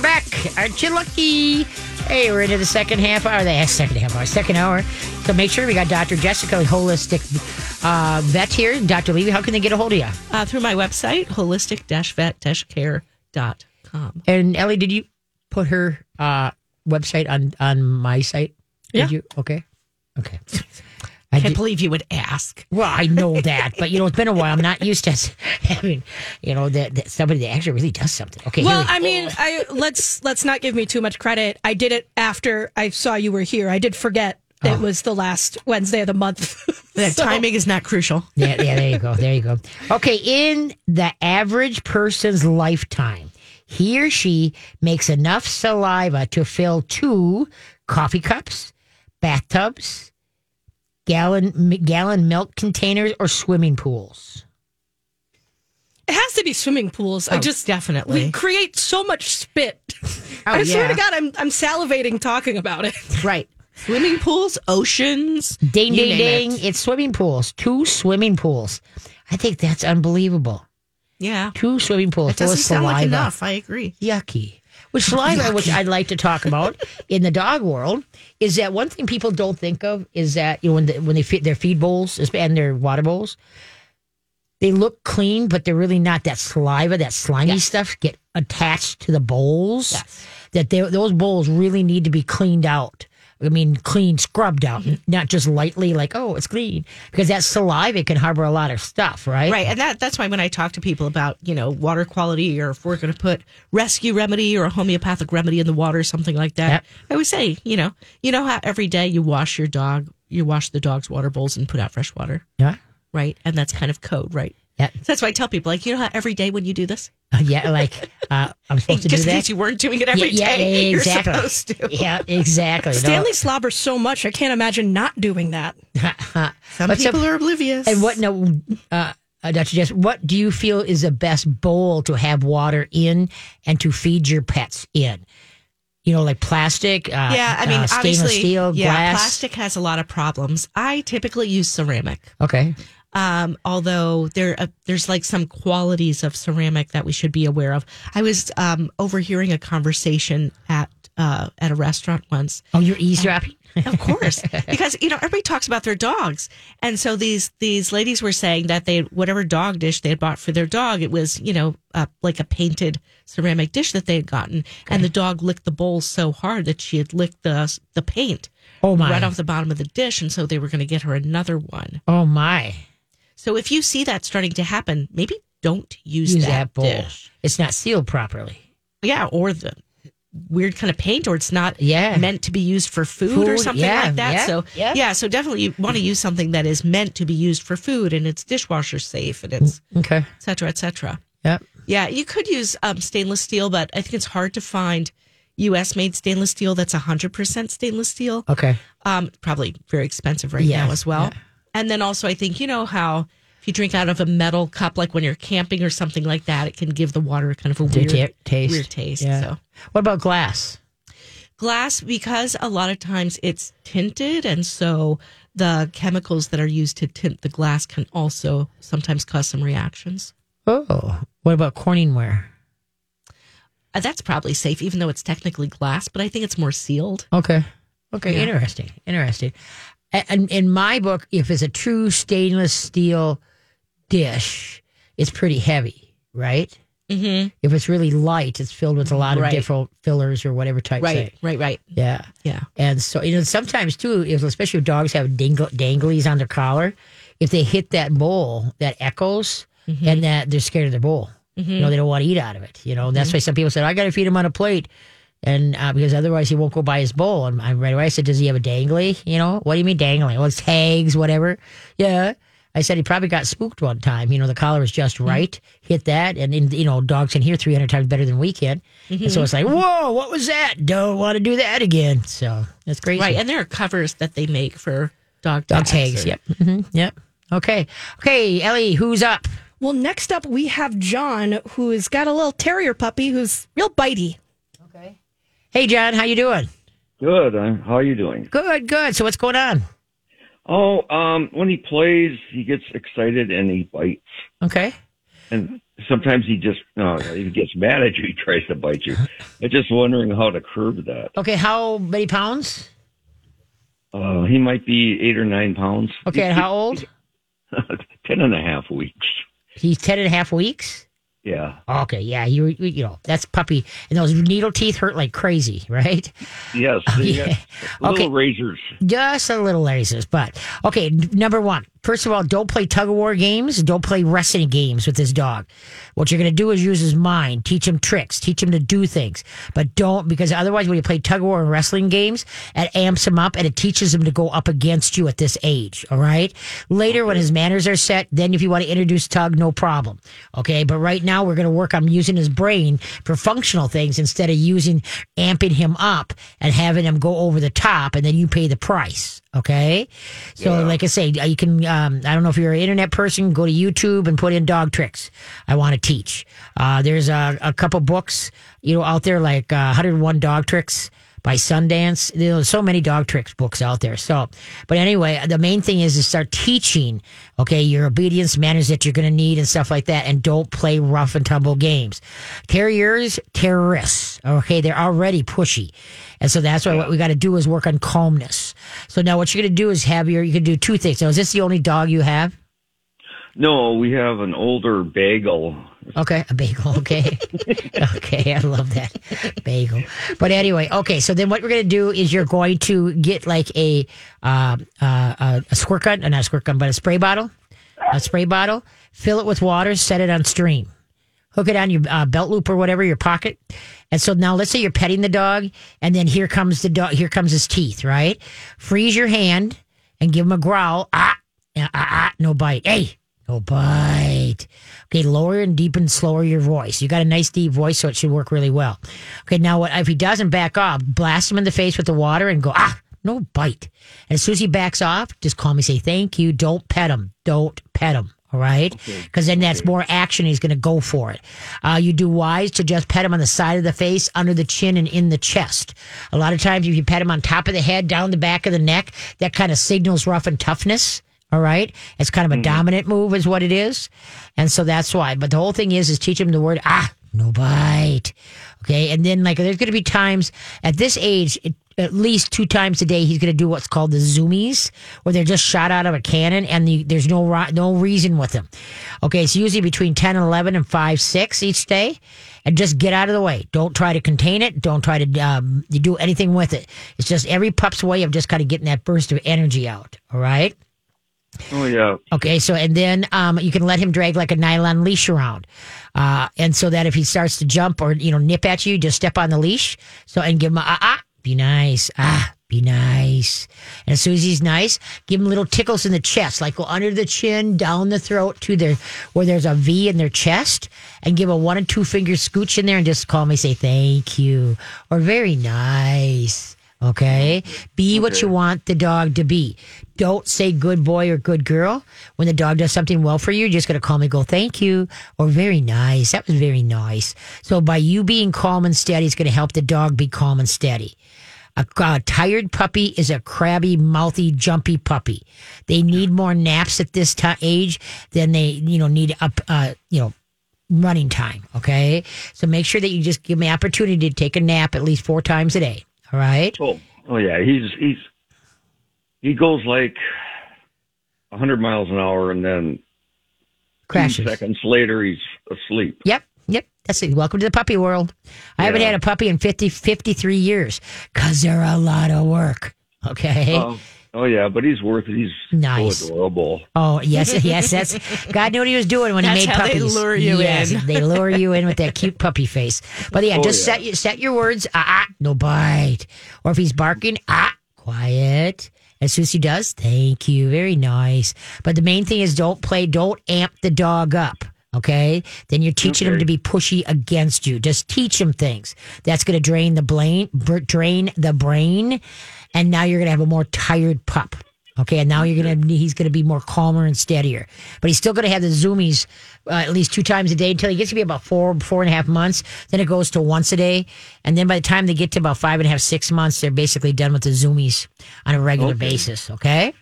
we're back. Aren't you lucky? Hey, we're into the second half hour. The second half hour, second hour. So make sure we got Dr. Jessica, holistic uh, vet here. Dr. Levy, how can they get a hold of you? Uh, through my website, holistic-vet-care.com. And Ellie, did you put her uh, website on on my site? Did Yeah. you? Okay. Okay. I Can't did- believe you would ask. well, I know that, but you know, it's been a while. I'm not used to having, you know, that, that somebody that actually really does something. Okay. Well, we- I mean, I let's let's not give me too much credit. I did it after I saw you were here. I did forget Oh. it was the last Wednesday of the month. That So- timing is not crucial. Yeah, yeah, there you go. There you go. Okay, in the average person's lifetime, he or she makes enough saliva to fill two coffee cups, bathtubs, gallon gallon milk containers, or swimming pools. It has to be swimming pools. I Oh, just definitely. we create so much spit. Oh, I swear to God, I'm I'm salivating talking about it. Right. Swimming pools, oceans. Ding, ding, ding! it. It's swimming pools. Two swimming pools. I think that's unbelievable. Yeah. Two swimming pools It doesn't sound saliva. like enough. I agree. yucky. Which saliva, which I'd like to talk about in the dog world, is that one thing people don't think of is that you know when the, when they feed their feed bowls and their water bowls, they look clean, but they're really not. That saliva, that slimy stuff, get attached to the bowls. Yes. That they, those bowls really need to be cleaned out. I mean, clean, scrubbed out, not just lightly like, oh, it's clean, because that saliva can harbor a lot of stuff, right? Right. And that that's why when I talk to people about, you know, water quality or if we're going to put rescue remedy or a homeopathic remedy in the water something like that, Yep. I always say, you know, you know how every day you wash your dog, you wash the dog's water bowls and put out fresh water, Yeah. right? And that's kind of code, right? Yeah. So that's why I tell people, like, you know how every day when you do this? Uh, yeah. Like uh, I'm supposed to do Just in that. case you weren't doing it every day, exactly. you're supposed to. Yeah, exactly. No. Stanley slobbers so much, I can't imagine not doing that. Some But some- people are oblivious. And what? No, uh, uh, Dr. Jess, what do you feel is the best bowl to have water in and to feed your pets in? You know, like plastic. Uh, Yeah, I mean, uh, stainless obviously, steel, yeah, glass. plastic has a lot of problems. I typically use ceramic. Okay. Um, although there uh, there's like some qualities of ceramic that we should be aware of. I was um, overhearing a conversation at uh, at a restaurant once. Oh, you're eavesdropping. Of course, because you know everybody talks about their dogs, and so these these ladies were saying that they whatever dog dish they had bought for their dog, it was you know uh, like a painted ceramic dish that they had gotten, and the dog licked the bowl so hard that she had licked the the paint Oh my. right off the bottom of the dish, and so they were going to get her another one. Oh my. So if you see that starting to happen, maybe don't use, Use that, that bowl. dish. It's not sealed properly. Yeah, or the weird kind of paint, or it's not Yeah. meant to be used for food, or something yeah, like that. yeah, so yeah. so definitely you want to use something that is meant to be used for food, and it's dishwasher safe, and it's Okay. et cetera, et cetera. Yep. Yeah, you could use um, stainless steel, but I think it's hard to find U.S. made stainless steel that's 100% stainless steel. Okay. Um, probably very expensive right now as well. And then also, I think you know how if you drink out of a metal cup, like when you're camping or something like that, it can give the water kind of a Weird ta- taste. Weird taste. Yeah. So What about glass? glass, because a lot of times it's tinted, and so the chemicals that are used to tint the glass can also sometimes cause some reactions. Oh. What about Corningware? Uh, that's probably safe, even though it's technically glass, but I think it's more sealed. Okay. Okay. Yeah. Interesting. Interesting. And in my book, if it's a true stainless steel dish, it's pretty heavy, right? Mm-hmm. If it's really light, it's filled with a lot of Right. different fillers or whatever type. Right, Say. right, right. Yeah. Yeah. And so, you know, sometimes too, if, especially if dogs have dangle, danglies on their collar, if they hit that bowl, that echoes Mm-hmm. and that they're scared of the bowl. You know, they don't want to eat out of it. You know, Mm-hmm. that's why some people said, I got to feed him on a plate. And uh, because otherwise he won't go by his bowl. And I right away I said, Does he have a dangly? You know, what do you mean dangly? Well, it's tags, whatever. Yeah. I said he probably got spooked one time. You know, the collar was just Mm-hmm. right, hit that, and, and you know, dogs can hear 300 times better than we can. And so it's like, Mm-hmm. whoa, what was that? Don't want to do that again. So that's crazy. Right. And there are covers that they make for dog Dog tags. tags. or- Yep. hmm Yep. Okay. Okay, Ellie, who's up? Well, next up we have John, who has got a little terrier puppy who's real bitey. Hey, John, how you doing? Good. Uh, how are you doing? Good, good. So what's going on? Oh, um, when he plays, he gets excited and he bites. Okay. And sometimes he just uh, he gets mad at you. He tries to bite you. I'm just wondering how to curb that. Okay, how many pounds? Uh, he might be eight or nine pounds. Okay, and how old? Ten and a half weeks. He's 10 and a half weeks? Yeah. Okay, yeah, you you know, that's puppy. And those needle teeth hurt like crazy, right? Yes. Yeah. little Okay. razors. Just a little laces, but okay. Number one, first of all, don't play tug of war games. Don't play wrestling games with this dog. What you're going to do is use his mind, teach him tricks, teach him to do things, but don't because otherwise, when you play tug of war and wrestling games, it amps him up and it teaches him to go up against you at this age. All right. Later, when his manners are set, then if you want to introduce tug, no problem. Okay, but right now we're going to work on using his brain for functional things instead of using amping him up and having him go over the top, and then you pay the price. Okay. So, like I say, you can, um, I don't know if you're an internet person, go to YouTube and put in dog tricks. I want to teach. Uh, there's a, a couple books, you know, out there like uh, 101 Dog Tricks by Sundance. There's so many dog tricks books out there. So, but anyway, the main thing is to start teaching, okay, your obedience manners that you're going to need and stuff like that. And don't play rough and tumble games. Terriers, terrorists, okay, they're already pushy. And so that's why what we got to do is work on calmness. So now what you're going to do is have your, you can do two things. Now, is this the only dog you have? No, we have an older bagel. Okay, a bagel. Okay, okay, I love that bagel. But anyway, okay. So then, what we're gonna do is you're going to get like a uh, uh, a squirt gun, not a squirt gun, but a spray bottle, a spray bottle. Fill it with water. Set it on stream. Hook it on your uh, belt loop or whatever your pocket. And so now, let's say you're petting the dog, and then here comes the dog. Here comes his teeth. Right. Freeze your hand and give him a growl. Ah, ah, ah, no bite. Hey, no bite. Okay, lower and deepen slower your voice. You got a nice deep voice, so it should work really well. Okay, now what if he doesn't back off, blast him in the face with the water and go, ah, no bite. And as soon as he backs off, just call me, say thank you. Don't pet him. Don't pet him. All right, because then that's more action. He's going to go for it. Uh, you do wise to just pet him on the side of the face, under the chin, and in the chest. A lot of times, if you pet him on top of the head, down the back of the neck, that kind of signals rough and toughness. All right. It's kind of a dominant move is what it is. And so that's why. But the whole thing is, is teach him the word, ah, no bite. Okay. And then like there's going to be times at this age, it, at least two times a day, he's going to do what's called the zoomies, where they're just shot out of a cannon and the, there's no no reason with them. Okay, it's usually between ten and eleven and five six each day, and just get out of the way. Don't try to contain it. Don't try to um, do anything with it. It's just every pup's way of just kind of getting that burst of energy out. All right. Oh yeah. Okay, so and then um, you can let him drag like a nylon leash around, uh, and so that if he starts to jump or you know nip at you, just step on the leash. So and give him a ah, ah be nice ah be nice. And as soon as he's nice, give him little tickles in the chest, like go under the chin, down the throat to their where there's a V in their chest, and give a one and two finger scooch in there, and just call me, say thank you or very nice. Okay. Be what you want the dog to be. Don't say good boy or good girl. When the dog does something well for you, you're just going to call me, go, thank you, or very nice. That was very nice. So by you being calm and steady, it's going to help the dog be calm and steady. A, a tired puppy is a crabby, mouthy, jumpy puppy. They need more naps at this ti age than they, you know, need up, uh, you know, running time. Okay. So make sure that you just give me opportunity to take a nap at least four times a day. Right. Oh, oh yeah. He's he's he goes like a hundred miles an hour, and then Crashes. seconds later he's asleep. Yep. Yep. That's it. Welcome to the puppy world. I haven't had a puppy in 50, 53 years because they're a lot of work. Okay. Oh yeah, but he's worth it. He's Nice. so adorable. Oh yes, yes. That's God knew what he was doing when That's he made how they puppies. lure you yes, in. they lure you in with that cute puppy face. But yeah, Oh, just yeah. set you set your words. Ah, ah, no bite. Or if he's barking, ah, quiet. As soon as he does, thank you, very nice. But the main thing is don't play, don't amp the dog up. Okay, then you're teaching him to be pushy against you. Just teach him things. That's going to drain the brain, drain the brain, and now you're going to have a more tired pup. Okay, and now you're gonna he's gonna be more calmer and steadier, but he's still gonna have the zoomies uh, at least two times a day until he gets to be about four four and a half months. Then it goes to once a day, and then by the time they get to about five and a half six months, they're basically done with the zoomies on a regular Okay. basis. Okay,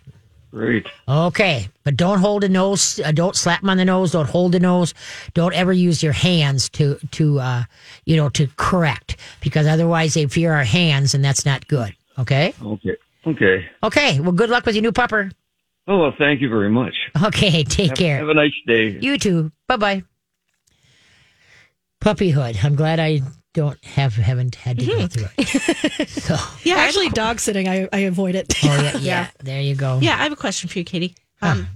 Great. Okay, but don't hold a nose. Uh, don't slap them on the nose. Don't hold the nose. Don't ever use your hands to to uh, you know to correct because otherwise they fear our hands and that's not good. Okay. Okay. Okay. Okay. Well, good luck with your new pupper. Oh, well, thank you very much. Okay. Take Have, care. have a nice day. You too. Bye bye. Puppyhood. I'm glad I don't have haven't had to go through it. So, Yeah, I have a Actually, dog sitting, I, I avoid it. oh yeah, yeah, There you go. Yeah, I have a question for you, Katie. Um,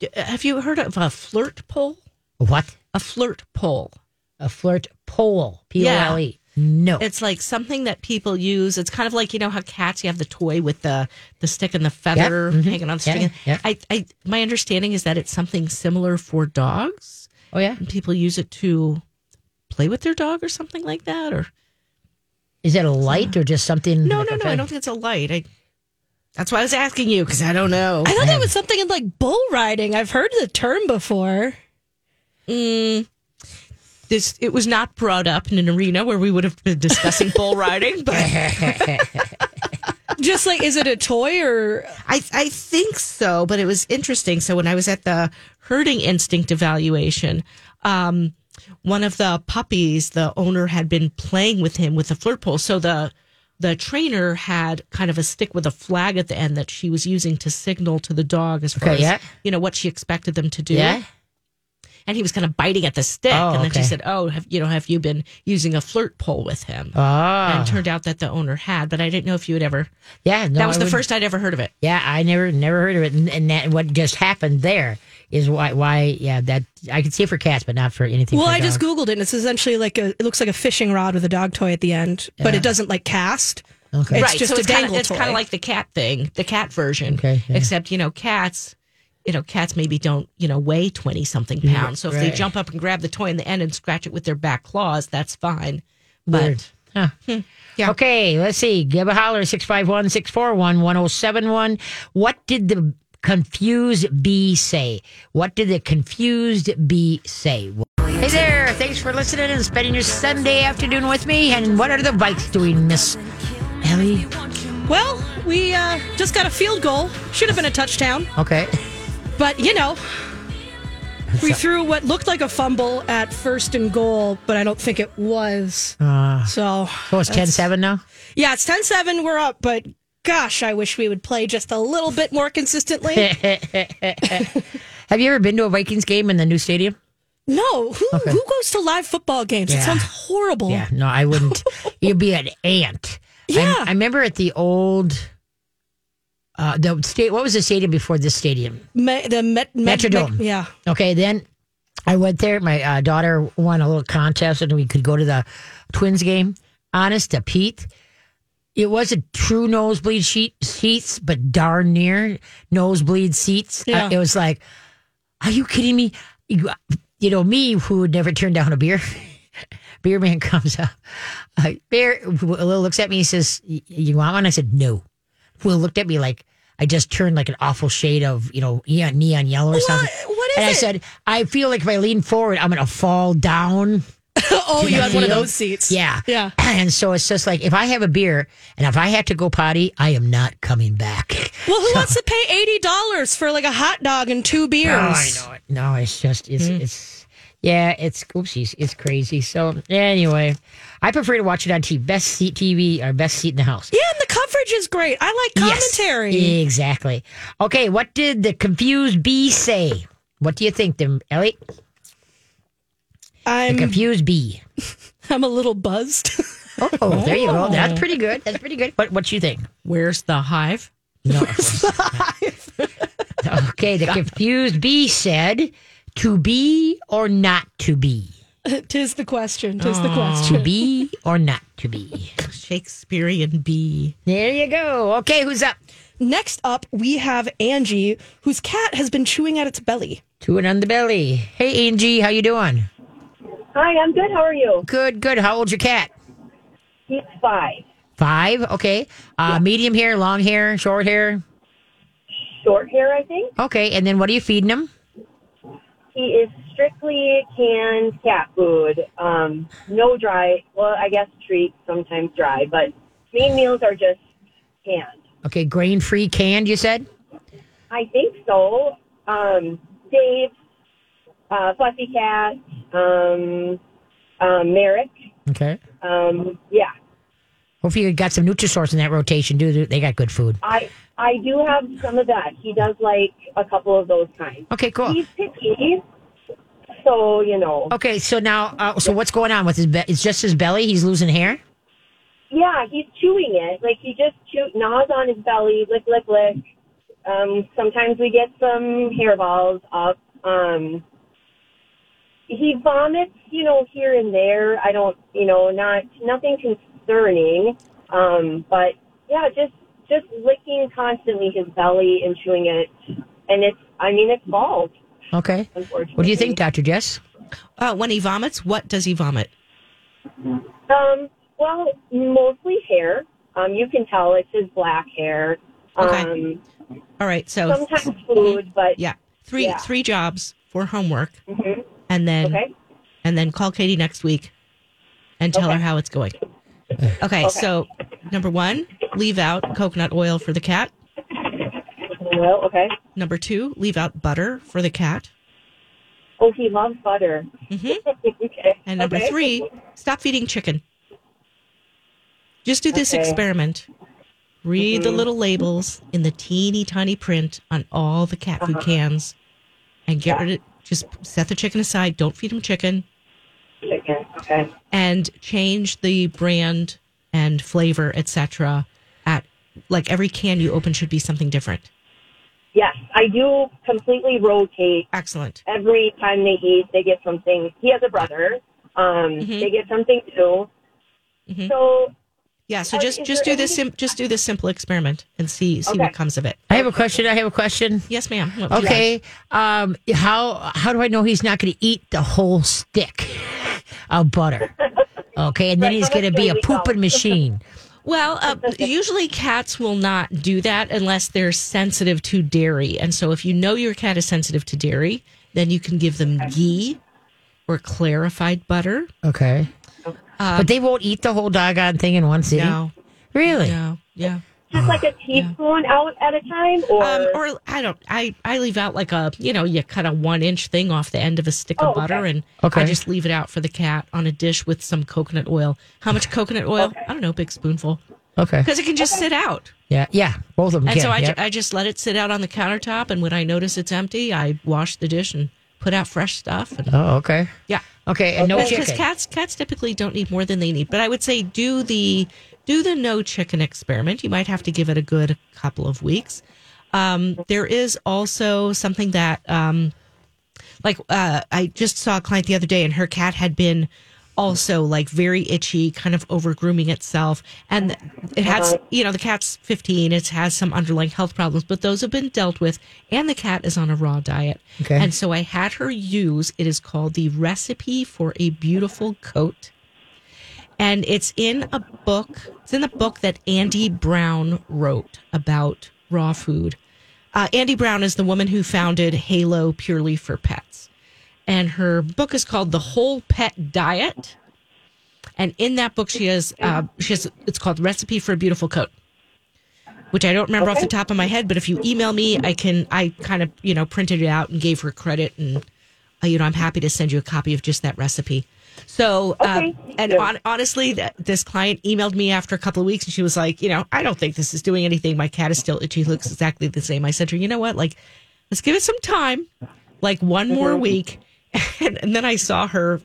d- have you heard of a flirt pole? What? A flirt pole. A flirt pole. P O L E. No. It's like something that people use. It's kind of like you know how cats you have the toy with the the stick and the feather mhm. hanging on the string. yeah. I, I my understanding is that it's something similar for dogs. oh yeah. And people use it to play with their dog or something like that. Or Is it a light or just something? no, like no, no. I don't think it's a light. I, that's why I was asking you because I don't know. I thought that was something in like bull riding. I've heard the term before. Mm, this it was not brought up in an arena where we would have been discussing bull riding, but Just like, is it a toy or I I think so. But it was interesting. So when I was at the herding instinct evaluation, um, one of the puppies, the owner had been playing with him with a flirt pole. So the the trainer had kind of a stick with a flag at the end that she was using to signal to the dog as far Okay, as yeah. you know what she expected them to do. Yeah. And he was kind of biting at the stick, Oh, and then okay. she said, "Oh, have, you know, have you been using a flirt pole with him?" Ah. And it turned out that the owner had, but I didn't know if you had ever. yeah. No, that was I the wouldn't- first I'd ever heard of it. Yeah, I never never heard of it, and, and that what just happened there is why why yeah that I could see it for cats, but not for anything. Well, for I just googled it, and it's essentially like a. It looks like a fishing rod with a dog toy at the end, but it doesn't like cast. Okay. It's just so a it's kinda, It's kind of like the cat thing, the cat version. Okay, yeah. Except you know, cats. You know, cats maybe don't you know weigh twenty something pounds. So if they jump up and grab the toy in the end and scratch it with their back claws, that's fine. But Weird. Huh. Yeah. Okay, let's see. Give a holler 651 641 1071. What did the confused bee say? What did the confused bee say? Hey there. Thanks for listening and spending your Sunday afternoon with me. And what are the Vikes doing, Miss Ellie? Well, we uh, just got a field goal. Should have been a touchdown, Okay. But you know, we threw what looked like a fumble at first and goal, but I don't think it was. Uh, So, so it's 10 7 now? yeah, it's 10 7. We're up, but gosh, I wish we would play just a little bit more consistently. Have you ever been to a Vikings game in the new stadium? no, who, who goes to live football games? It sounds horrible. Yeah, no, I wouldn't. You'd be an ant. Yeah. I, I remember at the old, uh, the state. What was the stadium before this stadium? Me, the Met, Met, Metrodome. Met- yeah. Okay, then I went there. My uh, daughter won a little contest, and we could go to the Twins game. Honest to Pete, it wasn't true nosebleed sheet, seats, but darn near nosebleed seats. Yeah. Uh, it was like, are you kidding me? You, you know me, who would never turn down a beer. beer man comes up. Uh, beer Will looks at me. He says, "You want one?" I said, "No." Will looked at me like I just turned like an awful shade of you know neon, neon yellow or something. what is and I it? said, "I feel like if I lean forward, I'm going to fall down." Oh, you had one of those seats. Yeah. Yeah. And so it's just like if I have a beer and if I have to go potty, I am not coming back. Well, who wants to pay eighty dollars for like a hot dog and two beers? Oh, I know it. No, it's just it's mm. it's yeah, it's oopsies, it's crazy. So anyway, I prefer to watch it on TV. Best seat TV or best seat in the house. Yeah, and the coverage is great. I like commentary. Yes, commentary. exactly. Okay, what did the confused bee say? What do you think, them Elliot? The I'm confused bee. I'm a little buzzed. Oh, there you go. That's pretty good. That's pretty good. What what do you think? where's the hive? No. okay, the confused bee said, "To be or not to be." Tis the question. Tis the question. To be or not to be. Shakespearean bee. There you go. Okay, who's up? Next up, we have Angie, whose cat has been chewing at its belly. Chewing on the belly. Hey, Angie, how you doing? Hi, I'm good. How are you? Good, good. How old's your cat? He's five. Five. Okay. Uh, Medium hair, long hair, short hair. Short hair, I think. Okay, and then what are you feeding him? He is strictly canned cat food. Um, no dry. Well, I guess treats, sometimes dry, but main meals are just canned. Okay, grain free canned. You said. I think so. Um, Dave, uh, Fluffy Cat, um, um, Merrick. Okay. Um, yeah, Hopefully, you got some Nutrisource in that rotation. dude. they got good food? I I do have some of that. He does like a couple of those kinds. Okay, cool. He's picky, so you know. Okay, so now, uh, so what's going on with his? Be- it's just his belly. He's losing hair. Yeah, he's chewing it. Like he just chew gnaws on his belly, lick, lick, lick. Um, sometimes we get some hairballs up. Um, he vomits, you know, here and there. I don't, you know, not nothing concerning. Um, but yeah, just just licking constantly his belly and chewing it, and it's. I mean, it's bald. Okay. What do you think, Doctor Jess? Uh, when he vomits, what does he vomit? Um, well, mostly hair. Um, you can tell it's his black hair. Um, Okay. All right, so sometimes food, but yeah, three Yeah. three jobs for homework, Mhm. and then okay. and then call Katie next week and tell her how it's going. Okay, so number one, leave out coconut oil for the cat. Well, okay. Number two, leave out butter for the cat. Oh, he loves butter. Mhm. okay. And number Okay. three, stop feeding chicken. Just do this Okay. experiment. Read the little labels in the teeny tiny print on all the cat food cans and get rid of just set the chicken aside. Don't feed him chicken Chicken. Okay. and change the brand and flavor, etc. At like every can you open should be something different. Yes, I do completely rotate. Excellent. Every time they eat, they get something. He has a brother. Um, Mm-hmm. they get something too. So Yeah, so Uh, just is just do this sim- just do this simple experiment and see see Okay. what comes of it. I have a question. I have a question. Yes, ma'am. What Okay. Um, how how do I know he's not going to eat the whole stick of butter? Okay, and then Right, he's going to be a we go? pooping machine. Well, uh, usually cats will not do that unless they're sensitive to dairy. And so if you know your cat is sensitive to dairy, then you can give them ghee or clarified butter. Okay, but they won't eat the whole doggone thing in one sitting. No, Really? no, yeah. Just like a teaspoon out at a time, or, Um, or I don't. I I leave out like a you know you cut a one inch thing off the end of a stick of Oh, okay. butter and Okay. I just leave it out for the cat on a dish with some coconut oil. How much coconut oil? I don't know, big spoonful Okay. because it can just sit out. Yeah. Yeah. Both of them And can. so I, ju- I just let it sit out on the countertop, and when I notice it's empty, I wash the dish and put out fresh stuff. And oh, okay. yeah, Okay, and no because cats cats typically don't need more than they need. But I would say do the do the no chicken experiment. You might have to give it a good couple of weeks. Um, there is also something that um, like uh, I just saw a client the other day, and her cat had been also like very itchy, kind of over grooming itself, and it has you know the cat's fifteen, it has some underlying health problems, but those have been dealt with, and the cat is on a raw diet, Okay. and so I had her use it is called the recipe for a beautiful coat. And it's in a book. It's in the book that Andi Brown wrote about raw food. Uh, Andi Brown is the woman who founded Halo Purely for Pets. And her book is called The Whole Pet Diet. And in that book, she has, uh, she has it's called Recipe for a Beautiful Coat, which I don't remember off the top of my head. But if you email me, I can, I kind of, you know, printed it out and gave her credit. And, you know, I'm happy to send you a copy of just that recipe. So, Okay, um, and on, honestly, th- this client emailed me after a couple of weeks and she was like, you know, I don't think this is doing anything. My cat is still itchy, looks exactly the same. I said to her, you know what? Like, let's give it some time, like one Mm-hmm. more week. And, and then I saw her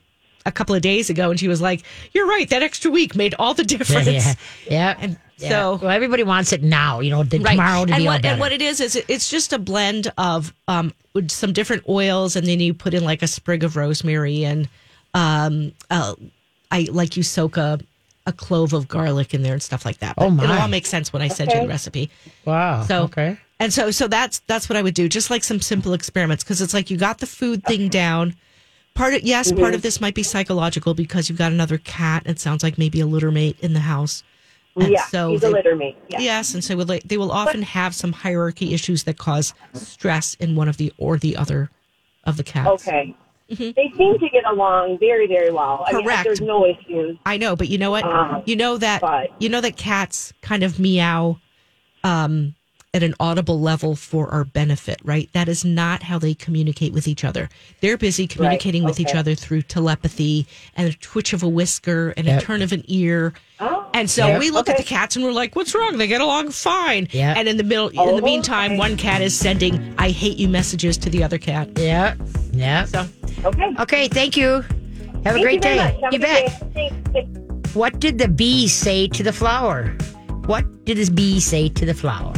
a couple of days ago and she was like, you're right. That extra week made all the difference. yeah. Yeah. And yeah. so- well, everybody wants it now. You know, the, tomorrow to and be all what, better. and what it is is it- it's just a blend of um some different oils, and then you put in like a sprig of rosemary and um uh, I like you soak a a clove of garlic in there and stuff like that. But Oh, my. It'll all make sense when I send you the recipe. wow. So okay. and so so that's that's what I would do. Just like some simple experiments because it's like you got the food thing down. Part of yes, part of this might be psychological because you've got another cat. It sounds like maybe a litter mate in the house. And yeah, so he's they- a litter mate. Yeah. Yes, and so will they, they will often have some hierarchy issues that cause stress in one of the or the other of the cats. Okay. They seem to get along very, very well. I mean, Mm-hmm. Correct. there's no issues. I know, but you know what? Uh, you know that but- you know that cats kind of meow um at an audible level for our benefit, right? That is not how they communicate with each other. They're busy communicating with each other through telepathy and a twitch of a whisker and Yep. a turn of an ear. Oh, And so Yep. we look at the cats and we're like, "What's wrong? They get along fine." Yep. And in the middle, in Oh, the meantime, okay. one cat is sending "I hate you" messages to the other cat. Yeah. Yeah. So okay. Okay. Thank you. Have a great you day. You bet. day. Thanks. Thanks. What did the bee say to the flower? What did this bee say to the flower?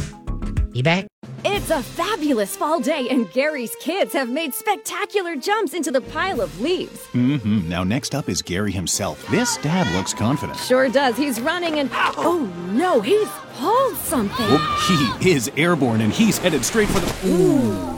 Be back. It's a fabulous fall day, and Gary's kids have made spectacular jumps into the pile of leaves. Mm-hmm. Now, next up is Gary himself. This dad looks confident. Sure does. He's running, and oh no, he's pulled something. Oh, he is airborne and he's headed straight for the. Ooh.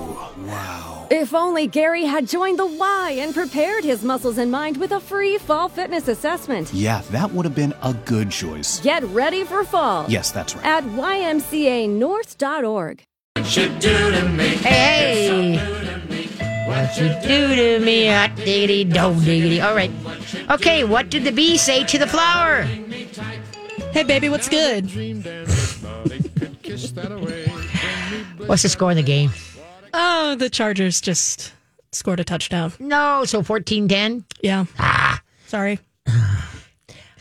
If only Gary had joined the Y and prepared his muscles and mind with a free fall fitness assessment. Yeah, that would have been a good choice. Get ready for fall Yes, that's right. at ymcanorth.org. What you do to me? Hey, hey, what you do to me, hot diggity, do diggity. All right. Okay, what did the bee say to the flower? Hey, baby, what's good? What's the score in the game? Oh, the Chargers just scored a touchdown. No, so 14 10. Yeah. Ah. Sorry.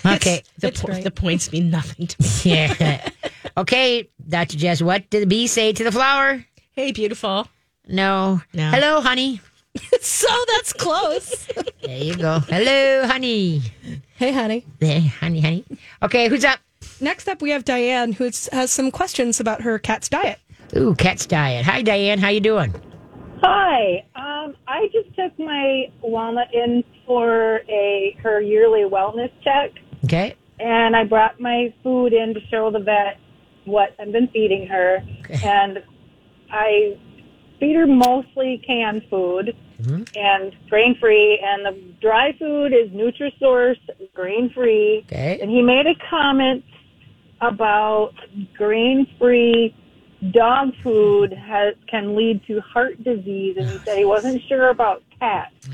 Okay. the, It's po- the points mean nothing to me. Yeah. okay, Dr. Jess, what did the bee say to the flower? Hey, beautiful. No. No. Hello, honey. So that's close. There you go. Hello, honey. hey, honey. Hey, honey, honey. Okay, who's up? Next up, we have Diane, who has some questions about her cat's diet. Ooh, cat's diet. Hi, Diane. How you doing? Hi. Um, I just took my Walnut in for a her yearly wellness check, Okay. and I brought my food in to show the vet what I've been feeding her, okay. and I feed her mostly canned food and grain free, and the dry food is Nutrisource grain free. Okay. And he made a comment about grain free dog food has can lead to heart disease, and he said he wasn't sure about cats.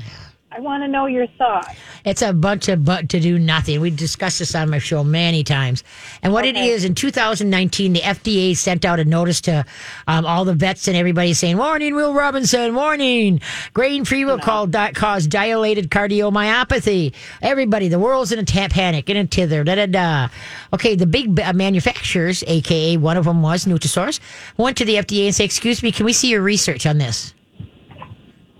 I want to know your thoughts. It's a bunch of but to do nothing. We discussed this on my show many times. And what it Okay. is in 2019, the FDA sent out a notice to um, all the vets and everybody saying, "Warning, Will Robinson, warning! Grain free will call, di- cause dilated cardiomyopathy. Everybody, the world's in a panic, in a tither, da da da." Okay, the big uh, manufacturers, aka one of them was Nutrisource, went to the FDA and said, "Excuse me, can we see your research on this?"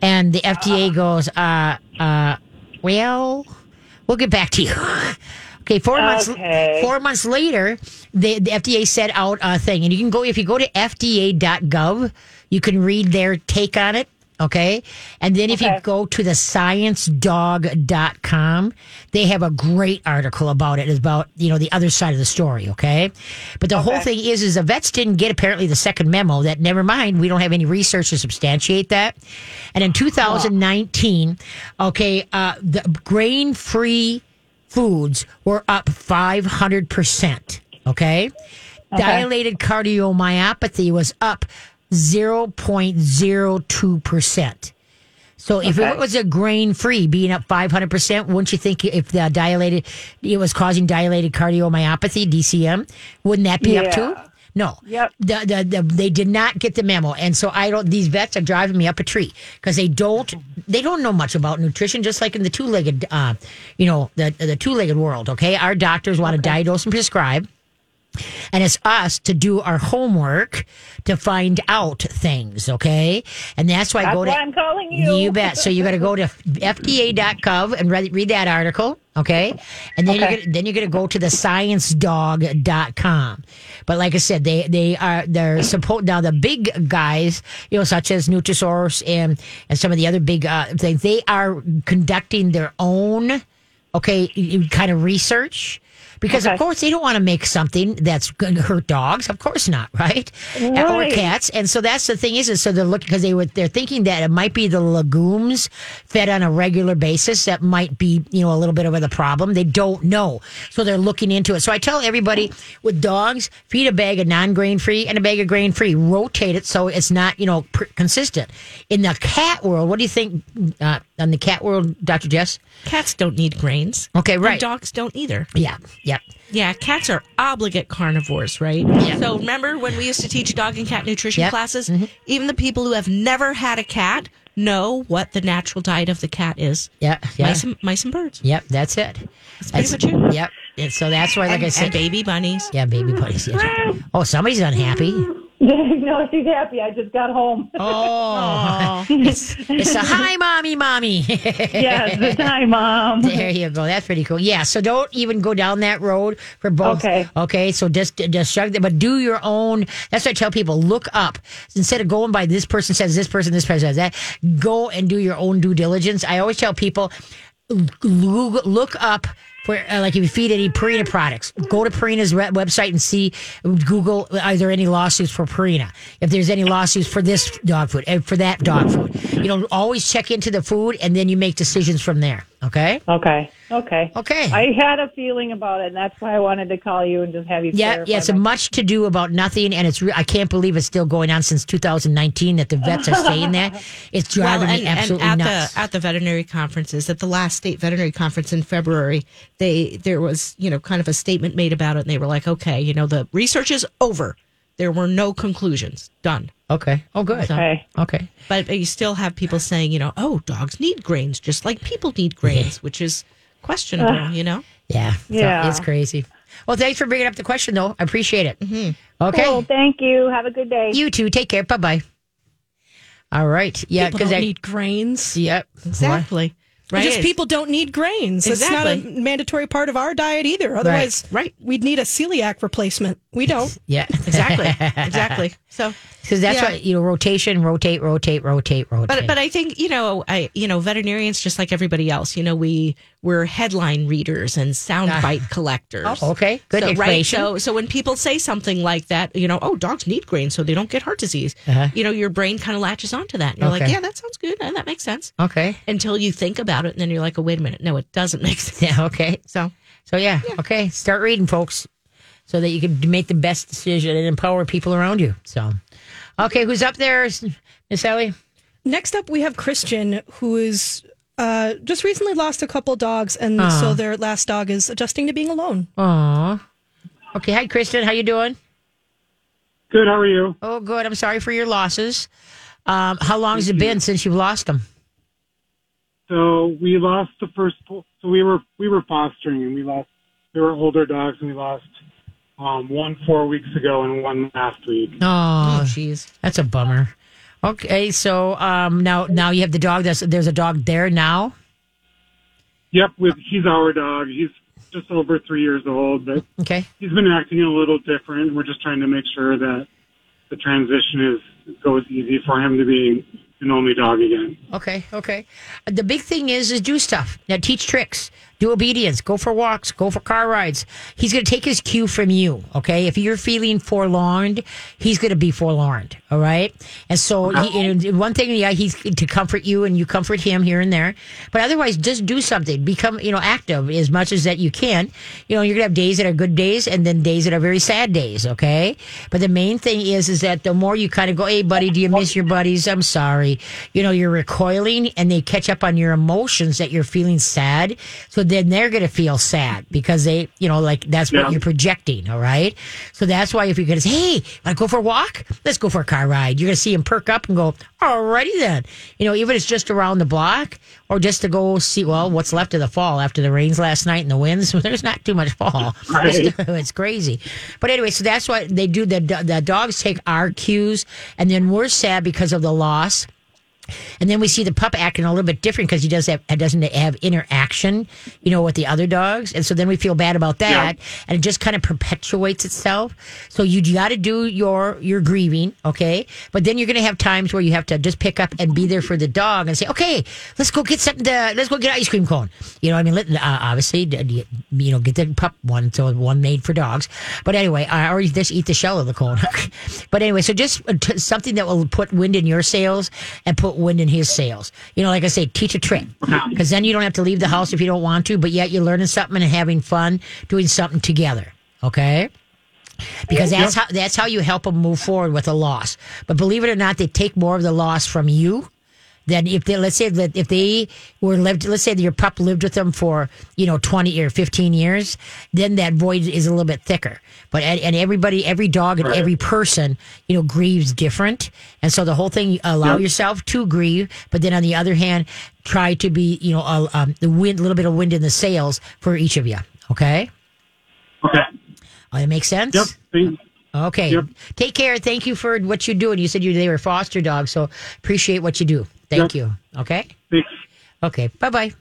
And the FDA goes, uh, uh, well, we'll get back to you. okay, four months Okay. four months later, the, the FDA set out a thing, and you can go if you go to FDA.gov, you can read their take on it. Okay. And then if you go to the sciencedog.com, they have a great article about it, about, you know, the other side of the story. Okay. But the whole thing is, is the vets didn't get apparently the second memo that never mind, we don't have any research to substantiate that. And in 2019, okay, uh, the grain free foods were up 500%. Okay. Dilated cardiomyopathy was up 0.02%. So if it was a grain free being up 500%, wouldn't you think if the dilated, it was causing dilated cardiomyopathy, DCM, wouldn't that be up too? No. Yep. The, the, the, they did not get the memo. And so I don't, these vets are driving me up a tree because they don't, they don't know much about nutrition, just like in the two legged, uh, you know, the, the two legged world. Okay. Our doctors want to diagnose and prescribe. And it's us to do our homework to find out things, okay? And that's why I That's go to I'm calling you. you. bet. So you got to go to fda.gov and read, read that article, okay? And then Okay. you're gonna, then you're going to go to the sciencedog.com. But like I said, they they are they're supposed now the big guys, you know, such as Nutrisource and and some of the other big uh, things, they are conducting their own okay kind of research because of course they don't want to make something that's going to hurt dogs. Of course not right, or cats. And so that's the thing is, is so they're looking because they were they're thinking that it might be the legumes fed on a regular basis that might be you know a little bit of the problem. They don't know. So they're looking into it. So i tell everybody with dogs feed a bag of non-grain free and a bag of grain free. Rotate it so it's not you know pr- consistent. In the cat world what do you think uh, on the cat world dr jess Cats don't need grains. Okay, And right. dogs don't either. Yeah. Yep. Yeah, cats are obligate carnivores, right? So remember when we used to teach dog and cat nutrition Yep. classes? Mm-hmm. Even the people who have never had a cat know what the natural diet of the cat is. Yep. Yeah. Mice, and, mice and birds. Yep. That's it. That's pretty much it. Yep. And so that's why, like and, I said, and baby bunnies. yeah, baby bunnies. Yes. Oh, somebody's unhappy. no, she's happy. I just got home. Oh, it's, it's a hi, mommy, mommy. yes, it's hi, mom. There you go. That's pretty cool. Yeah. So don't even go down that road for both. Okay. Okay. So just just shrug that, but do your own. That's what I tell people. Look up instead of going by this person says this person, this person says that. Go and do your own due diligence. I always tell people look, look up. For, uh, like if you feed any Purina products, go to Purina's re- website and see, Google, are there any lawsuits for Purina? If there's any lawsuits for this dog food, and for that dog food, you know, always check into the food and then you make decisions from there. Okay. Okay. Okay. Okay. I had a feeling about it, and that's why I wanted to call you and just have you. Yeah, clarify yeah, it's my- much to do about nothing, and it's. Re- I can't believe it's still going on since 2019 that the vets are saying that. It's driving and, me absolutely and at nuts. the at the veterinary conferences, at the last state veterinary conference in February, they there was you know kind of a statement made about it, and they were like, okay, you know, the research is over. There were no conclusions. Done. Okay. Oh, good. Okay. Okay. But you still have people saying, you know, oh, dogs need grains just like people need grains, which is questionable, you know? Yeah. So Yeah. it's crazy. Well, thanks for bringing up the question, though. I appreciate it. Mm-hmm. Okay. Cool. Thank you. Have a good day. You too. Take care. Bye bye. All right. Yeah. Because don't I. need grains. Yep. Exactly. Right. Just people don't need grains. Exactly. It's not a mandatory part of our diet either. Otherwise, Right. we'd need a celiac replacement. We don't. Yeah. Exactly. exactly. So Because that's Yeah. what you know. Rotation. Rotate. Rotate. Rotate. Rotate. But but I think you know I you know veterinarians just like everybody else you know we we're headline readers and soundbite collectors. Oh, okay. Good so, right. So so when people say something like that, you know, oh dogs need grain so they don't get heart disease. Uh-huh. You know, your brain kind of latches onto that. And you're like, yeah, that sounds good. and that makes sense. okay. Until you think about it, and then you're like, oh wait a minute, no, it doesn't make sense. Yeah. Okay. So So yeah, okay. Start reading, folks, so that you can make the best decision and empower people around you. So, okay, who's up there, Miss Ellie? Next up, we have Christian, who is uh, just recently lost a couple dogs, and so their last dog is adjusting to being alone. Aw. Okay, hi, Kristen. How you doing? Good. How are you? Oh, good. I'm sorry for your losses. Um, how long has it been since you've lost them? So we lost the first. So we were we were fostering, and we lost. They were older dogs, and we lost um, one four weeks ago and one last week. Oh, jeez, that's a bummer. Okay, so um, now now you have the dog. There's there's a dog there now. Yep, with he's our dog. He's just over three years old, but Okay. he's been acting a little different. We're just trying to make sure that the transition is goes easy for him to be an only dog again. Okay, okay. The big thing is is do stuff. Now teach tricks. Do obedience. Go for walks. Go for car rides. He's going to take his cue from you. Okay. If you're feeling forlorn, he's going to be forlorn. All right. And so he, and one thing, yeah, he's to comfort you and you comfort him here and there. But otherwise, just do something. Become you know active as much as that you can. You know, you're going to have days that are good days and then days that are very sad days. Okay. But the main thing is is that the more you kind of go, hey buddy, do you miss your buddies? I'm sorry. You know, you're recoiling and they catch up on your emotions that you're feeling sad. So then they're going to feel sad because they, you know, like that's what Yeah. you're projecting. All right. So that's why if you're going to say, hey, want to go for a walk? Let's go for a car ride. You're going to see him perk up and go, alrighty then. You know, even if it's just around the block or just to go see, well, what's left of the fall after the rains last night and the winds. There's not too much fall. Right. it's crazy. But anyway, so that's why they do. The, the dogs take our cues and then we're sad because of the loss. And then we see the pup acting a little bit different because he does have doesn't have interaction, you know, with the other dogs, and so then we feel bad about that, and it just kind of perpetuates itself. So you got to do your your grieving, okay? But then you're going to have times where you have to just pick up and be there for the dog and say, okay, let's go get something to let's go get ice cream cone. You know, what I mean, let, uh, obviously, you know, get the pup one, so one made for dogs. But anyway, I already just eat the shell of the cone. but anyway, so just uh, something that will put wind in your sails and put wind in his sails. You know, like I say, teach a trick because then you don't have to leave the house if you don't want to, but yet you're learning something and having fun doing something together. Okay. Because that's how that's how you help them move forward with a loss. But believe it or not, they take more of the loss from you then if they let's say that if they were lived, let's say that your pup lived with them for you know twenty or fifteen years, then that void is a little bit thicker. But and, and everybody, every dog and every person, you know, grieves different, and so the whole thing allow Yep. yourself to grieve, but then on the other hand, try to be you know a, um, the wind, a little bit of wind in the sails for each of you. Okay, Okay. oh, that makes sense. Yep. Okay. Yep. Take care. Thank you for what you do. And you said you they were foster dogs, so appreciate what you do. Thank Yep. you. Okay. Thanks. Okay. Bye bye.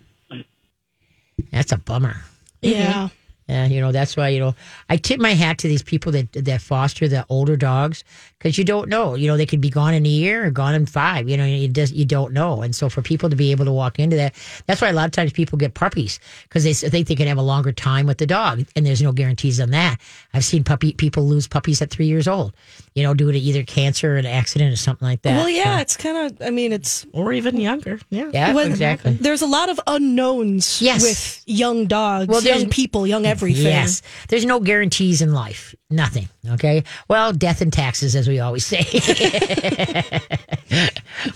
That's a bummer. Yeah. Yeah, you know that's why you know I tip my hat to these people that that foster the older dogs because you don't know you know they could be gone in a year or gone in five you know you just you don't know and so for people to be able to walk into that that's why a lot of times people get puppies because they think they can have a longer time with the dog and there's no guarantees on that I've seen puppy people lose puppies at three years old you know due to either cancer or an accident or something like that Well, yeah, So, it's kind of. I mean, it's Or even younger. Yeah. yeah when- exactly There's a lot of unknowns Yes. with young dogs, Well, young people, young everything. Yes. There's no guarantees in life. Nothing. Okay. Well, death and taxes, as we always say.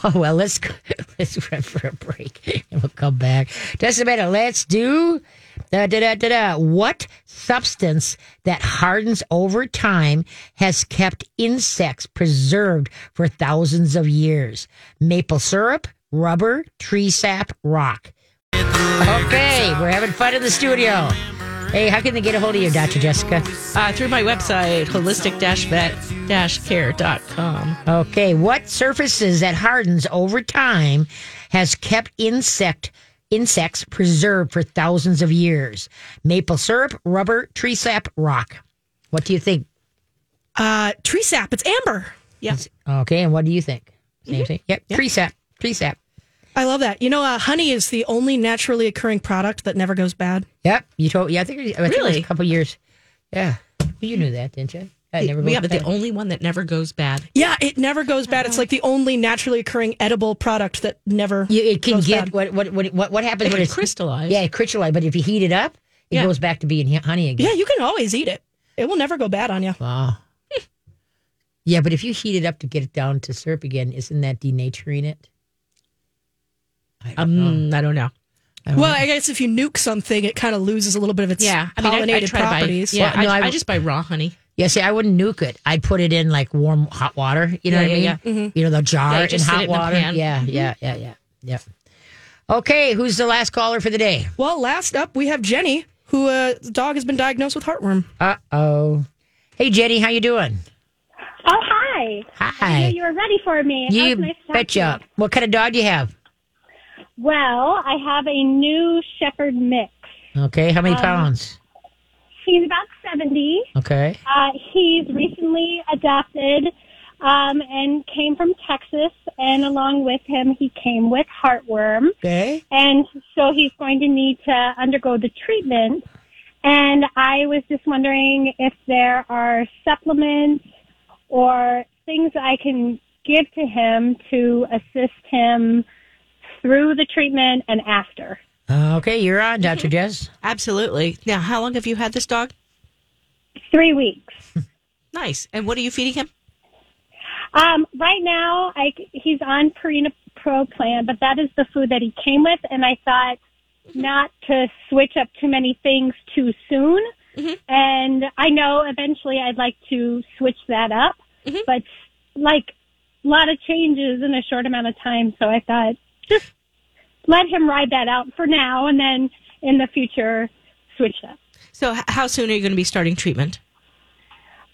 oh, well, let's go, let's run for a break and we'll come back. Just a minute. Let's do da, da, da, da, da. what substance that hardens over time has kept insects preserved for thousands of years? Maple syrup, rubber, tree sap, rock. Okay, we're having fun in the studio. Hey, how can they get a hold of you, Dr. Jessica? Uh, through my website, holistic-vet-care.com. Okay, what surfaces that hardens over time has kept insect insects preserved for thousands of years? Maple syrup, rubber, tree sap, rock. What do you think? Uh, tree sap. It's amber. Yeah. Okay, and what do you think? Same thing. Yep, tree sap, tree sap. I love that. You know, uh, honey is the only naturally occurring product that never goes bad. Yep, you told. Yeah, I think, it- I think it was Really? a couple years. Yeah, you knew that, didn't you? That never yeah, goes but the only one that never goes bad. Yeah, it never goes bad. It's like the only naturally occurring edible product that never. You, it can goes get bad. what what what what what happens It when can it's crystallize. Yeah, it crystallizes. But if you heat it up, it Yeah. goes back to being honey again. Yeah, you can always eat it. It will never go bad on you. Wow. yeah, but if you heat it up to get it down to syrup again, isn't that denaturing it? I don't know. Um, I don't know. Well, I guess if you nuke something, it kind of loses a little bit of its Yeah, I mean, I, I pollinated try to buy. properties. Yeah, Well, no, I, I- I just buy raw honey. Yeah, see, I wouldn't nuke it. I'd put it in like warm hot water. You know Yeah, what I mean? yeah, Mm-hmm. You know, the jar Yeah, in hot it in a water. pan. Yeah, yeah, yeah, yeah, yeah. Okay, who's the last caller for the day? Well, last up we have Jenny, who uh, the dog has been diagnosed with heartworm. Uh oh. Hey, Jenny, how you doing? Oh, hi. I Hi. knew you were ready for me. You was nice betcha. you. What kind of dog do you have? Well, I have a new Shepherd mix. Okay, how Um, many pounds? He's about 70. Okay. Uh, he's recently adopted um, and came from Texas, and along with him, he came with heartworm. Okay. And so he's going to need to undergo the treatment. And I was just wondering if there are supplements or things I can give to him to assist him through the treatment and after. Okay, you're on, Dr. Mm-hmm. Jess. Absolutely. Now, how long have you had this dog? Three weeks. Nice. And what are you feeding him? Um, right now, I, he's on Purina Pro plan, but that is the food that he came with, and I thought mm-hmm. not to switch up too many things too soon. Mm-hmm. And I know eventually I'd like to switch that up, but like a lot of changes in a short amount of time, so I thought just let him ride that out for now, and then in the future switch that. So, how soon are you going to be starting treatment?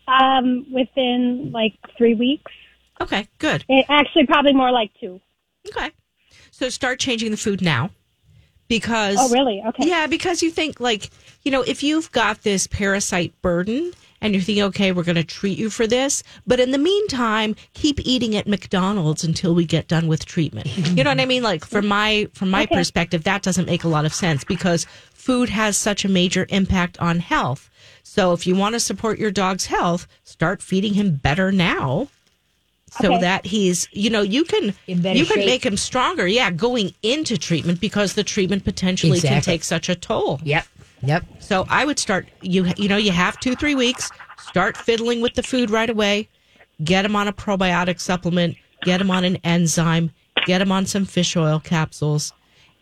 Um, within like three weeks, Okay, good. it, actually probably more like two. Okay. So, start changing the food now because. Oh, really? Okay. Yeah, because you think, like, you know, if you've got this parasite burden and you're thinking, okay, we're going to treat you for this, but in the meantime, keep eating at McDonald's until we get done with treatment. you know what I mean? Like, from my from my Okay. perspective, that doesn't make a lot of sense because food has such a major impact on health. So, if you want to support your dog's health, start feeding him better now. So Okay. that he's, you know, you can you can shape. make him stronger. Yeah, going into treatment because the treatment potentially can take such a toll. Yep. Yep. So I would start. You you know you have two three weeks. Start fiddling with the food right away. Get him on a probiotic supplement. Get him on an enzyme. get him on some fish oil capsules.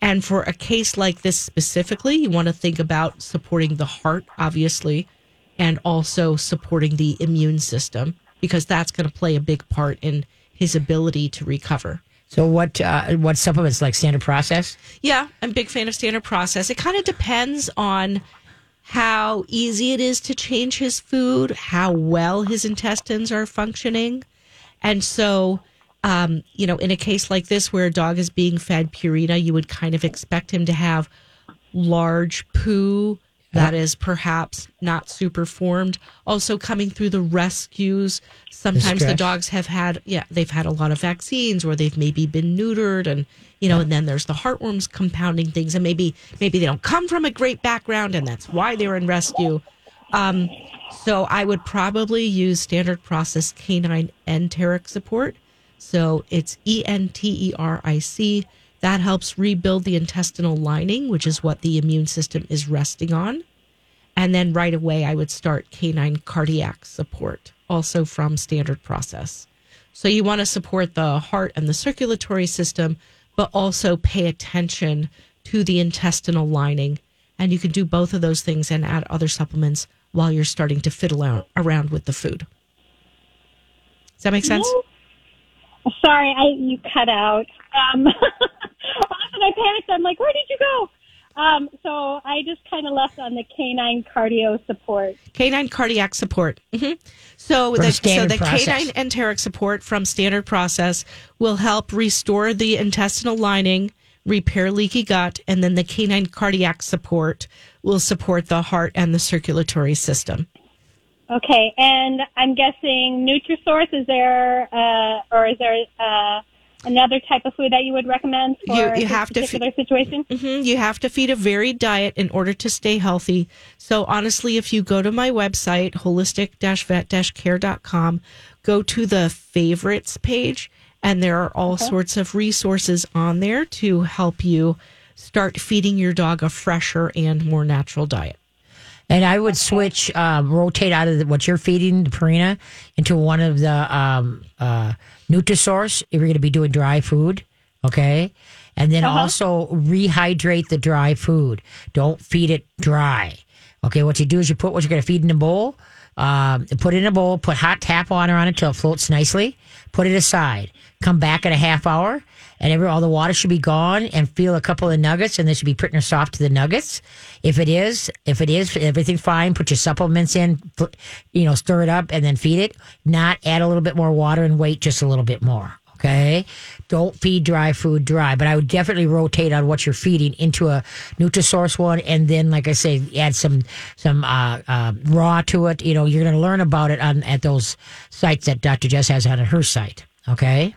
And for a case like this specifically, you want to think about supporting the heart, obviously, and also supporting the immune system because that's going to play a big part in his ability to recover. So what uh, what supplements like standard process? Yeah, I'm a big fan of standard process. It kind of depends on how easy it is to change his food, how well his intestines are functioning. And so, um, you know, in a case like this where a dog is being fed Purina, you would kind of expect him to have large poo that is perhaps not super formed. Also, coming through the rescues, sometimes the dogs have had, yeah, they've had a lot of vaccines or they've maybe been neutered and, you know, and then there's the heartworms compounding things and maybe, maybe they don't come from a great background and that's why they're in rescue. Um, so I would probably use standard process canine enteric support. So it's E N T E R I C. That helps rebuild the intestinal lining, which is what the immune system is resting on. And then right away, I would start canine cardiac support, also from standard process. So you want to support the heart and the circulatory system, but also pay attention to the intestinal lining. And you can do both of those things and add other supplements while you're starting to fiddle out, around with the food. Does that make sense? Sorry, I you cut out. Um, and I panicked. I'm like, where did you go? Um, so I just kind of left on the canine cardio support. Canine cardiac support. hmm So the so standard the process. canine enteric support from standard process will help restore the intestinal lining, repair leaky gut, and then the canine cardiac support will support the heart and the circulatory system. Okay, and I'm guessing Nutrisource. Is there, uh, or is there uh, another type of food that you would recommend for You- you this have to particular situation? hmm You have to feed a varied diet in order to stay healthy. So honestly, if you go to my website, holistic-vet-care.com, go to the favorites page, and there are all sorts of resources on there to help you start feeding your dog a fresher and more natural diet. And I would switch, um, rotate out of the, what you're feeding, the Purina, into one of the um, uh, Nutrisource if you're going to be doing dry food. Okay. And then also rehydrate the dry food. Don't feed it dry. Okay. What you do is you put what you're going to feed in a bowl, um, put it in a bowl, put hot tap water on it until it floats nicely, put it aside, come back in a half hour, and every, all the water should be gone and feel a couple of nuggets and they should be pretty soft to the nuggets. If it is, if it is, everything fine, put your supplements in, you know, stir it up and then feed it. Not add a little bit more water and wait just a little bit more. Okay. Don't feed dry food dry, but I would definitely rotate on what you're feeding into a Nutrisource one. And then, like I say, add some, some, uh, uh, raw to it. You know, you're going to learn about it on, at those sites that Dr. Jess has on her site. Okay.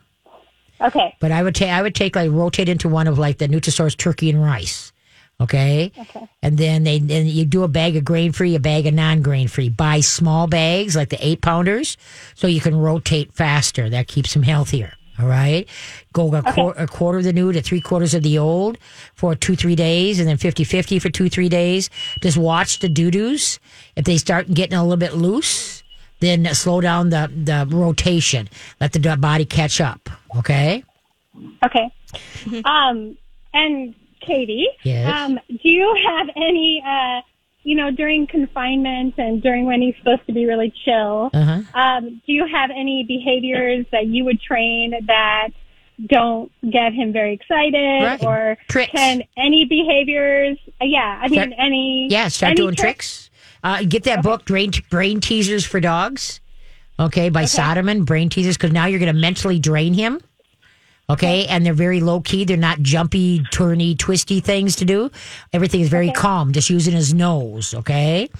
Okay. But I would take I would take like rotate into one of like the Nutrisource turkey and rice. Okay. Okay. And then they then you do a bag of grain free, a bag of non grain free. Buy small bags like the eight pounders, so you can rotate faster. That keeps them healthier. All right. Go a, quar- a quarter of the new to three quarters of the old for two, three days, and then 50 50 for two, three days. Just watch the doo doos. If they start getting a little bit loose, then slow down the, the rotation. Let the body catch up. Okay. Okay. um, and Katie, Yes? um, do you have any, uh, you know, during confinement and during when he's supposed to be really chill, Uh-huh. um, do you have any behaviors that you would train that don't get him very excited Right. or Tricks. can any behaviors, uh, yeah, I mean, Start- any, Yeah, start any doing tricks. Uh, get that book, Brain, Brain Teasers for Dogs, okay, by Soderman, Brain Teasers, because now you're going to mentally drain him. Okay, and they're very low key. They're not jumpy, turny, twisty things to do. Everything is very calm, just using his nose. Okay,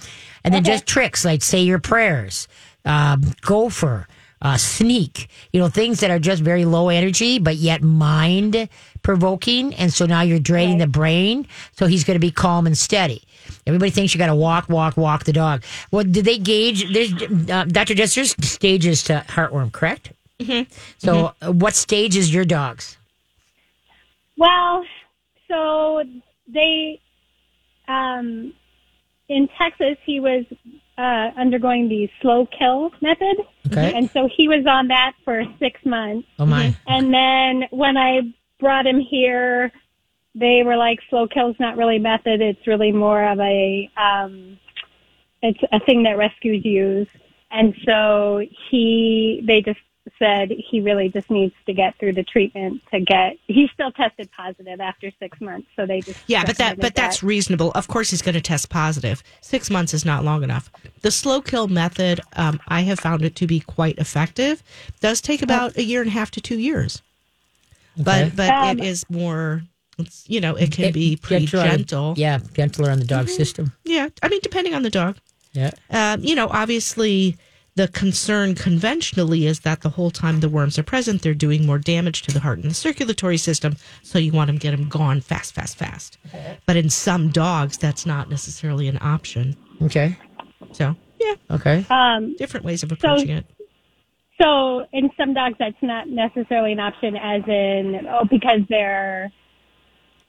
and then just tricks like say your prayers, um, gopher, uh, sneak. You know, things that are just very low energy, but yet mind provoking. And so now you're draining the brain. So he's going to be calm and steady. Everybody thinks you got to walk, walk, walk the dog. Well, did they gauge? There's uh, Dr. Jess. There's stages to heartworm, correct? Mm-hmm. So, uh, what stage is your dog's? Well, so they, um, in Texas, he was uh, undergoing the slow kill method. Okay. And so he was on that for six months. Oh my! And then when I brought him here, they were like, slow kill's not really method. It's really more of a, um, it's a thing that rescues use. And so he, they just said he really just needs to get through the treatment to get, he still tested positive after six months. So they just, Yeah, but that recommended but that's reasonable. Of course, he's going to test positive. Six months is not long enough. The slow kill method, um, I have found it to be quite effective. Does take about a year and a half to two years, Okay. but but Um, it is more. It's, you know, it can be pretty Gentler on- gentle. Yeah, gentler on the dog Mm-hmm. system. Yeah, I mean, depending on the dog. Yeah. Um, you know, obviously, the concern conventionally is that the whole time the worms are present, they're doing more damage to the heart and the circulatory system. So you want to get them gone fast, fast, fast. But in some dogs, that's not necessarily an option. Okay. So yeah, Okay. Um, different ways of approaching it. So in some dogs, that's not necessarily an option, as in oh, because they're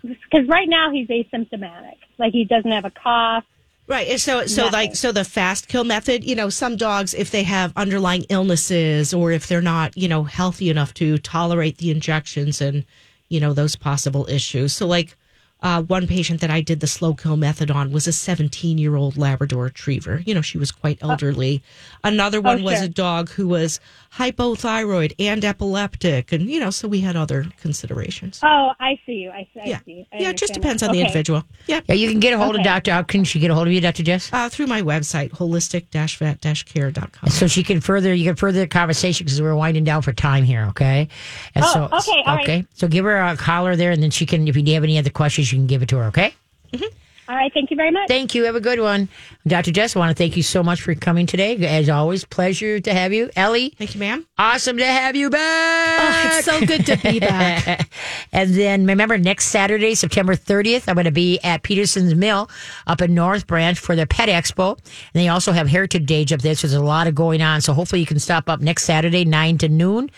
because right now he's asymptomatic, like he doesn't have a cough. Right. and So, so Nothing. like, so the fast kill method, you know, some dogs, if they have underlying illnesses or if they're not, you know, healthy enough to tolerate the injections and, you know, those possible issues. So, like, uh, one patient that I did the slow kill method on was a 17 year old Labrador retriever. You know, she was quite elderly. Another one was sure. a dog who was hypothyroid and epileptic. And, you know, so we had other considerations. Oh, I see you. I see. I Yeah. see. I Yeah, it just depends now. on the Okay. individual. Yeah. Yeah, you can get a hold of Okay. Dr. How can she get a hold of you, Dr. Jess? Uh, through my website, holistic-vet-care.com. So she can further, you can further the conversation because we're winding down for time here, okay? And Oh, so, okay, all right. okay. So give her a caller there, and then she can, if you have any other questions, you can give it to her, okay? Mm-hmm. All right. Thank you very much. Thank you. Have a good one. Dr. Jess, I want to thank you so much for coming today. As always, pleasure to have you. Ellie, Thank you, ma'am. awesome to have you back. Oh, it's so good to be back. and then remember, next Saturday, September 30th, I'm going to be at Peterson's Mill up in North Branch for their Pet Expo. And they also have Heritage Days up there, so there's a lot of going on. So hopefully you can stop up next Saturday, 9 to noon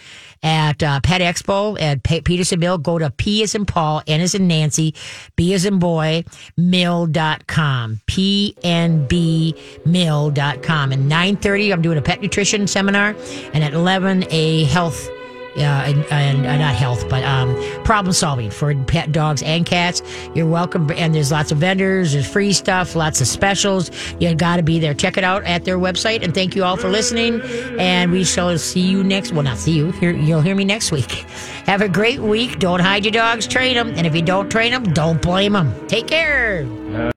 at uh, Pet Expo at Pe- Peterson Mill. Go to P as in Paul, N as in Nancy, B as in boy, mill.com. P-N-B mill.com. And 9.30, I'm doing a pet nutrition seminar. And at 11, a health uh, and, and uh, not health, but um, problem solving for pet dogs and cats. You're welcome. And there's lots of vendors, there's free stuff, lots of specials. You got to be there. Check it out at their website. And thank you all for listening. And we shall see you next. Well, not see you. Hear, you'll hear me next week. Have a great week. Don't hide your dogs. Train them. And if you don't train them, don't blame them. Take care.